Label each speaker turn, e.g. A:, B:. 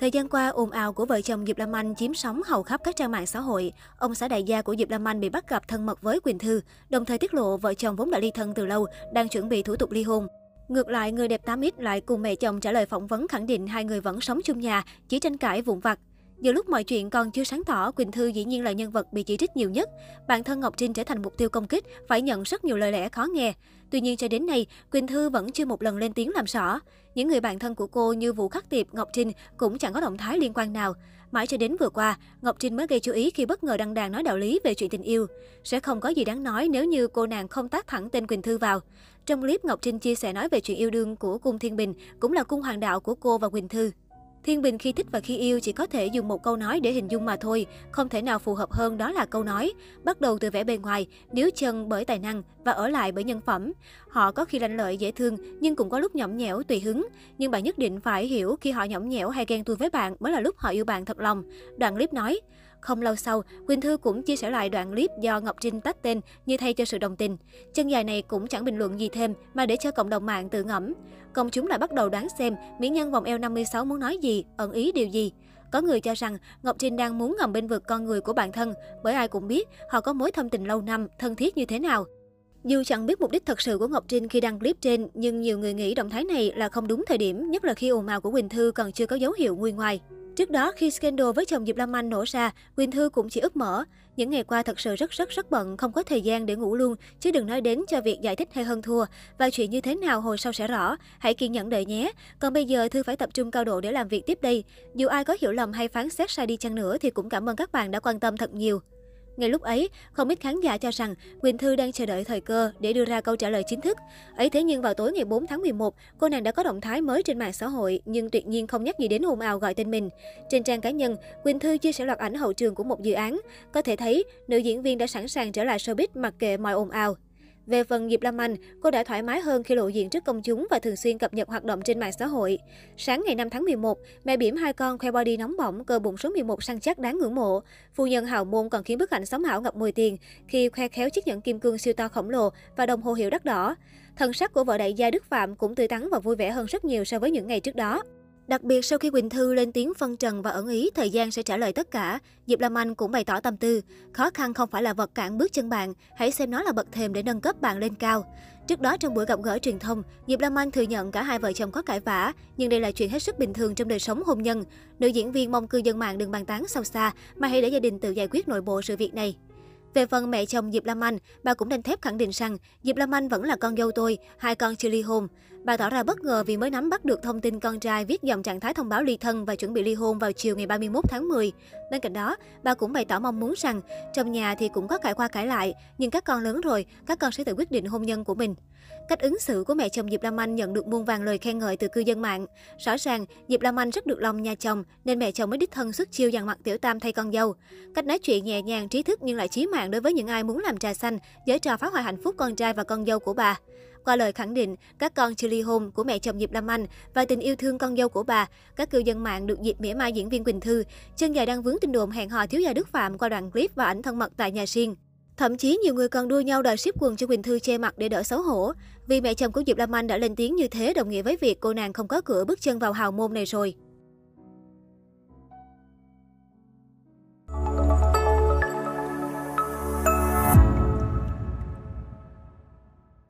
A: Thời gian qua, ồn ào của vợ chồng Diệp Lam Anh chiếm sóng hầu khắp các trang mạng xã hội. Ông xã đại gia của Diệp Lam Anh bị bắt gặp thân mật với Quỳnh Thư, đồng thời tiết lộ vợ chồng vốn đã ly thân từ lâu, đang chuẩn bị thủ tục ly hôn. Ngược lại, người đẹp 8X lại cùng mẹ chồng trả lời phỏng vấn khẳng định hai người vẫn sống chung nhà, chỉ tranh cãi vụn vặt. Giữa lúc mọi chuyện còn chưa sáng tỏ, Quỳnh Thư dĩ nhiên là nhân vật bị chỉ trích nhiều nhất. Bản thân Ngọc Trinh trở thành mục tiêu công kích, phải nhận rất nhiều lời lẽ khó nghe. Tuy nhiên cho đến nay, Quỳnh Thư vẫn chưa một lần lên tiếng làm rõ. Những người bạn thân của cô như Vũ Khắc Tiệp, Ngọc Trinh cũng chẳng có động thái liên quan nào. Mãi cho đến vừa qua, Ngọc Trinh mới gây chú ý khi bất ngờ đăng đàn nói đạo lý về chuyện tình yêu. Sẽ không có gì đáng nói nếu như cô nàng không tác thẳng tên Quỳnh Thư vào. Trong clip, Ngọc Trinh chia sẻ nói về chuyện yêu đương của Cung Thiên Bình, cũng là cung hoàng đạo của cô và Quỳnh Thư. Thiên Bình khi thích và khi yêu chỉ có thể dùng một câu nói để hình dung mà thôi, không thể nào phù hợp hơn đó là câu nói. Bắt đầu từ vẻ bề ngoài, níu chân bởi tài năng và ở lại bởi nhân phẩm. Họ có khi lanh lợi dễ thương nhưng cũng có lúc nhõng nhẽo tùy hứng. Nhưng bạn nhất định phải hiểu khi họ nhõng nhẽo hay ghen tuông với bạn mới là lúc họ yêu bạn thật lòng. Đoạn clip nói, không lâu sau, Quỳnh Thư cũng chia sẻ lại đoạn clip do Ngọc Trinh tách tên như thay cho sự đồng tình. Chân dài này cũng chẳng bình luận gì thêm mà để cho cộng đồng mạng tự ngẫm. Công chúng lại bắt đầu đoán xem mỹ nhân vòng eo 56 muốn nói gì, ẩn ý điều gì. Có người cho rằng Ngọc Trinh đang muốn ngầm bên vực con người của bản thân, bởi ai cũng biết họ có mối thâm tình lâu năm, thân thiết như thế nào. Dù chẳng biết mục đích thật sự của Ngọc Trinh khi đăng clip trên, nhưng nhiều người nghĩ động thái này là không đúng thời điểm, nhất là khi ồn ào của Quỳnh Thư còn chưa có dấu hiệu nguôi ngoài. Trước đó, khi scandal với chồng Diệp Lam Anh nổ ra, Quỳnh Thư cũng chỉ ướp mở. Những ngày qua thật sự rất rất rất bận, không có thời gian để ngủ luôn, chứ đừng nói đến cho việc giải thích hay hơn thua. Và chuyện như thế nào hồi sau sẽ rõ, hãy kiên nhẫn đợi nhé. Còn bây giờ Thư phải tập trung cao độ để làm việc tiếp đây. Dù ai có hiểu lầm hay phán xét sai đi chăng nữa thì cũng cảm ơn các bạn đã quan tâm thật nhiều. Ngay lúc ấy, không ít khán giả cho rằng Quỳnh Thư đang chờ đợi thời cơ để đưa ra câu trả lời chính thức. Ấy thế nhưng vào tối ngày 4 tháng 11, cô nàng đã có động thái mới trên mạng xã hội nhưng tuyệt nhiên không nhắc gì đến ồn ào gọi tên mình. Trên trang cá nhân, Quỳnh Thư chia sẻ loạt ảnh hậu trường của một dự án. Có thể thấy, nữ diễn viên đã sẵn sàng trở lại showbiz mặc kệ mọi ồn ào. Về phần Diệp Lam Anh, cô đã thoải mái hơn khi lộ diện trước công chúng và thường xuyên cập nhật hoạt động trên mạng xã hội. Sáng ngày 5 tháng 11, mẹ bỉm hai con khoe body nóng bỏng, cơ bụng số 11 săn chắc đáng ngưỡng mộ. Phu nhân hào môn còn khiến bức ảnh sống ảo ngập mùi tiền khi khoe khéo chiếc nhẫn kim cương siêu to khổng lồ và đồng hồ hiệu đắt đỏ. Thần sắc của vợ đại gia Đức Phạm cũng tươi tắn và vui vẻ hơn rất nhiều so với những ngày trước đó. Đặc biệt sau khi Quỳnh Thư lên tiếng phân trần và ẩn ý, thời gian sẽ trả lời tất cả, Diệp Lam Anh cũng bày tỏ tâm tư. Khó khăn không phải là vật cản bước chân bạn, hãy xem nó là bậc thềm để nâng cấp bạn lên cao. Trước đó trong buổi gặp gỡ truyền thông, Diệp Lam Anh thừa nhận cả hai vợ chồng có cãi vã, nhưng đây là chuyện hết sức bình thường trong đời sống hôn nhân. Nữ diễn viên mong cư dân mạng đừng bàn tán sâu xa, mà hãy để gia đình tự giải quyết nội bộ sự việc này. Về phần mẹ chồng Diệp Lam Anh, bà cũng đành thép khẳng định rằng Diệp Lam Anh vẫn là con dâu tôi, hai con chưa ly hôn. Bà tỏ ra bất ngờ vì mới nắm bắt được thông tin con trai viết dòng trạng thái thông báo ly thân và chuẩn bị ly hôn vào chiều ngày 31 tháng 10. Bên cạnh đó, bà cũng bày tỏ mong muốn rằng trong nhà thì cũng có cãi qua cãi lại, nhưng các con lớn rồi, các con sẽ tự quyết định hôn nhân của mình. Cách ứng xử của mẹ chồng Diệp Lam Anh nhận được muôn vàng lời khen ngợi từ cư dân mạng. Rõ ràng, Diệp Lam Anh rất được lòng nhà chồng nên mẹ chồng mới đích thân xuất chiêu dàn mặt tiểu tam thay con dâu. Cách nói chuyện nhẹ nhàng, trí thức nhưng lại chí mạng đối với những ai muốn làm trà xanh, giới trò phá hoại hạnh phúc con trai và con dâu của bà. Qua lời khẳng định, các con chưa ly hôn của mẹ chồng Diệp Lam Anh và tình yêu thương con dâu của bà, các cư dân mạng được dịp mỉa mai diễn viên Quỳnh Thư, chân dài đang vướng tin đồn hẹn hò thiếu gia Đức Phạm qua đoạn clip và ảnh thân mật tại nhà riêng. Thậm chí nhiều người còn đua nhau đòi ship quần cho Quỳnh Thư che mặt để đỡ xấu hổ. Vì mẹ chồng của Diệp Lam Anh đã lên tiếng như thế đồng nghĩa với việc cô nàng không có cửa bước chân vào hào môn này rồi.